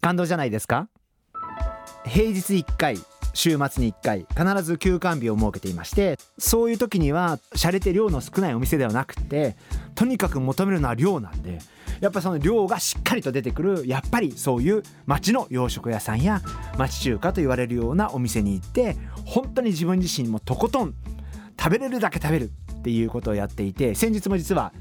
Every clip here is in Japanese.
感動じゃないですか？平日1回週末に1回必ず休館日を設けていましてそういう時には洒落て量の少ないお店ではなくてとにかく求めるのは量なんでやっぱその量がしっかりと出てくるやっぱりそういう町の洋食屋さんや町中華と言われるようなお店に行って本当に自分自身もとことん食べれるだけ食べるっていうことをやっていて先日も実は、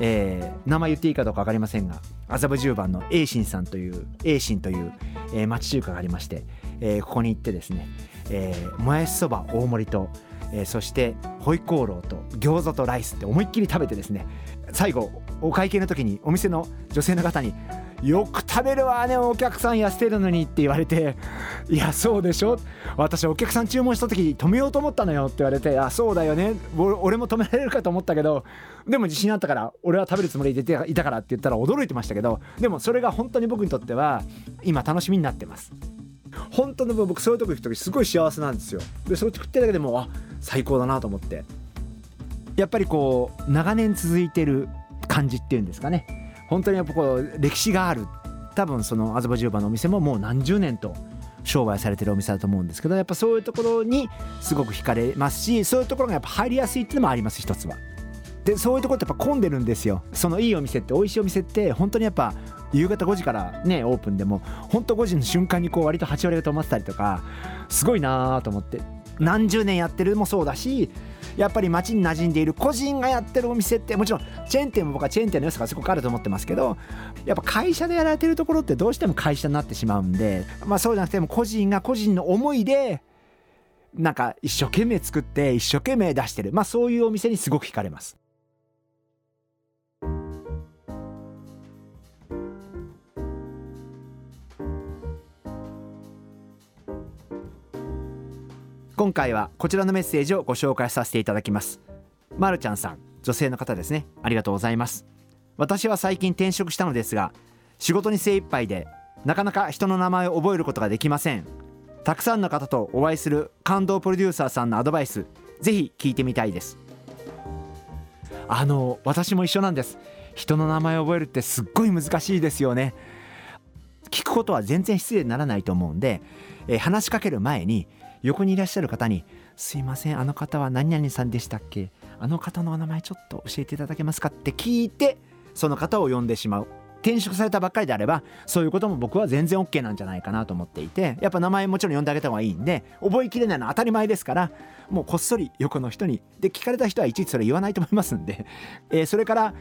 えー、名前言っていいかどうか分かりませんが麻布十番の栄心さんという栄心という、えー、町中華がありまして、えー、ここに行ってですね、えー、もやしそば大盛りと、えー、そしてホイコーローと餃子とライスって思いっきり食べてですね最後お会計の時にお店の女性の方によく食べるわねお客さん痩せてるのにって言われていやそうでしょ？私お客さん注文した時止めようと思ったのよって言われてあそうだよね。俺も止められるかと思ったけどでも自信あったから俺は食べるつもりでいたからって言ったら驚いてましたけどでもそれが本当に僕にとっては今楽しみになってます。本当の僕そういうとこ行く時すごい幸せなんですよ。でそれ食ってるだけでもあ最高だなと思って。やっぱりこう長年続いてる感じっていうんですかね。本当にやっぱこう歴史がある。多分その麻布十番のお店ももう何十年と商売されてるお店だと思うんですけどやっぱそういうところにすごく惹かれますしそういうところがやっぱ入りやすいっていうのもあります一つは。でそういうとこってやっぱ混んでるんですよ。そのいいお店って美味しいお店って本当にやっぱ夕方5時からねオープンでも本当5時の瞬間にこう割と8割が止まってたりとかすごいなと思って。何十年やってるもそうだしやっぱり街に馴染んでいる個人がやってるお店ってもちろんチェーン店も僕はチェーン店の良さがすごくあると思ってますけどやっぱ会社でやられてるところってどうしても会社になってしまうんでまあそうじゃなくても個人が個人の思いでなんか一生懸命作って一生懸命出してるまあそういうお店にすごく惹かれます。今回はこちらのメッセージをご紹介させていただきます。まるちゃんさん女性の方ですね。ありがとうございます。私は最近転職したのですが仕事に精一杯でなかなか人の名前を覚えることができません。たくさんの方とお会いする感動プロデューサーさんのアドバイスぜひ聞いてみたいです。あの私も一緒なんです。人の名前を覚えるってすっごい難しいですよね。聞くことは全然失礼にならないと思うんで、えー、話しかける前に横にいらっしゃる方に「すいませんあの方は何々さんでしたっけ？あの方のお名前ちょっと教えていただけますか?」って聞いてその方を呼んでしまう。転職されたばっかりであればそういうことも僕は全然 OK なんじゃないかなと思っていてやっぱ名前もちろん呼んであげた方がいいんで覚えきれないのは当たり前ですからもうこっそり横の人にで聞かれた人はいちいちそれ言わないと思いますんで、えー、それから、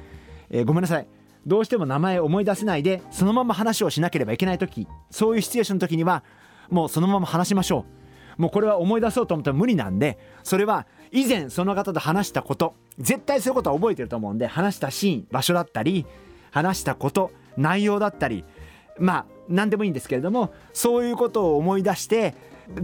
えー、ごめんなさい。どうしても名前思い出せないでそのまま話をしなければいけない時そういうシチュエーションの時にはもうそのまま話しましょう。もうこれは思い出そうと思ったら無理なんでそれは以前その方と話したこと絶対そういうことは覚えてると思うんで話したシーン場所だったり話したこと内容だったりまあ何でもいいんですけれどもそういうことを思い出して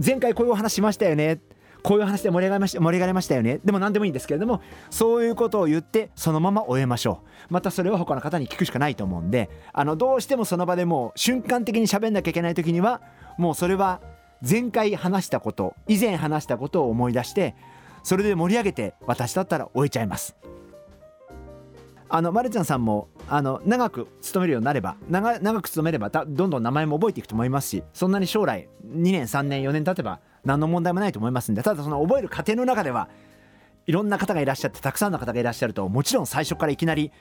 前回こういうお話しましたよねこういう話で盛り上がりました盛り上がりましたよねでも何でもいいんですけれどもそういうことを言ってそのまま終えましょう。またそれは他の方に聞くしかないと思うんであのどうしてもその場でもう瞬間的に喋んなきゃいけない時にはもうそれは前回話したこと以前話したことを思い出してそれで盛り上げて私だったら終えちゃいます。あのまるちゃんさんもあの長く勤めるようになれば長く勤めればどんどん名前も覚えていくと思いますしそんなに将来2年3年4年経てば何の問題もないと思いますんでただその覚える過程の中ではいろんな方がいらっしゃってたくさんの方がいらっしゃるともちろん最初からいきなり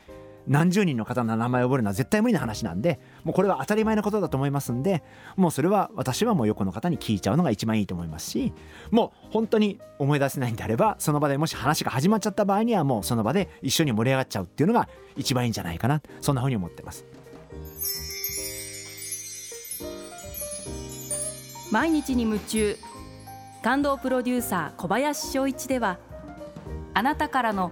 何十人の方の名前を覚えるのは絶対無理な話なんでもうこれは当たり前のことだと思いますんでもうそれは私はもう横の方に聞いちゃうのが一番いいと思いますしもう本当に思い出せないんであればその場でもし話が始まっちゃった場合にはもうその場で一緒に盛り上がっちゃうっていうのが一番いいんじゃないかなそんなふうに思ってます。毎日に夢中感動プロデューサー小林翔一ではあなたからの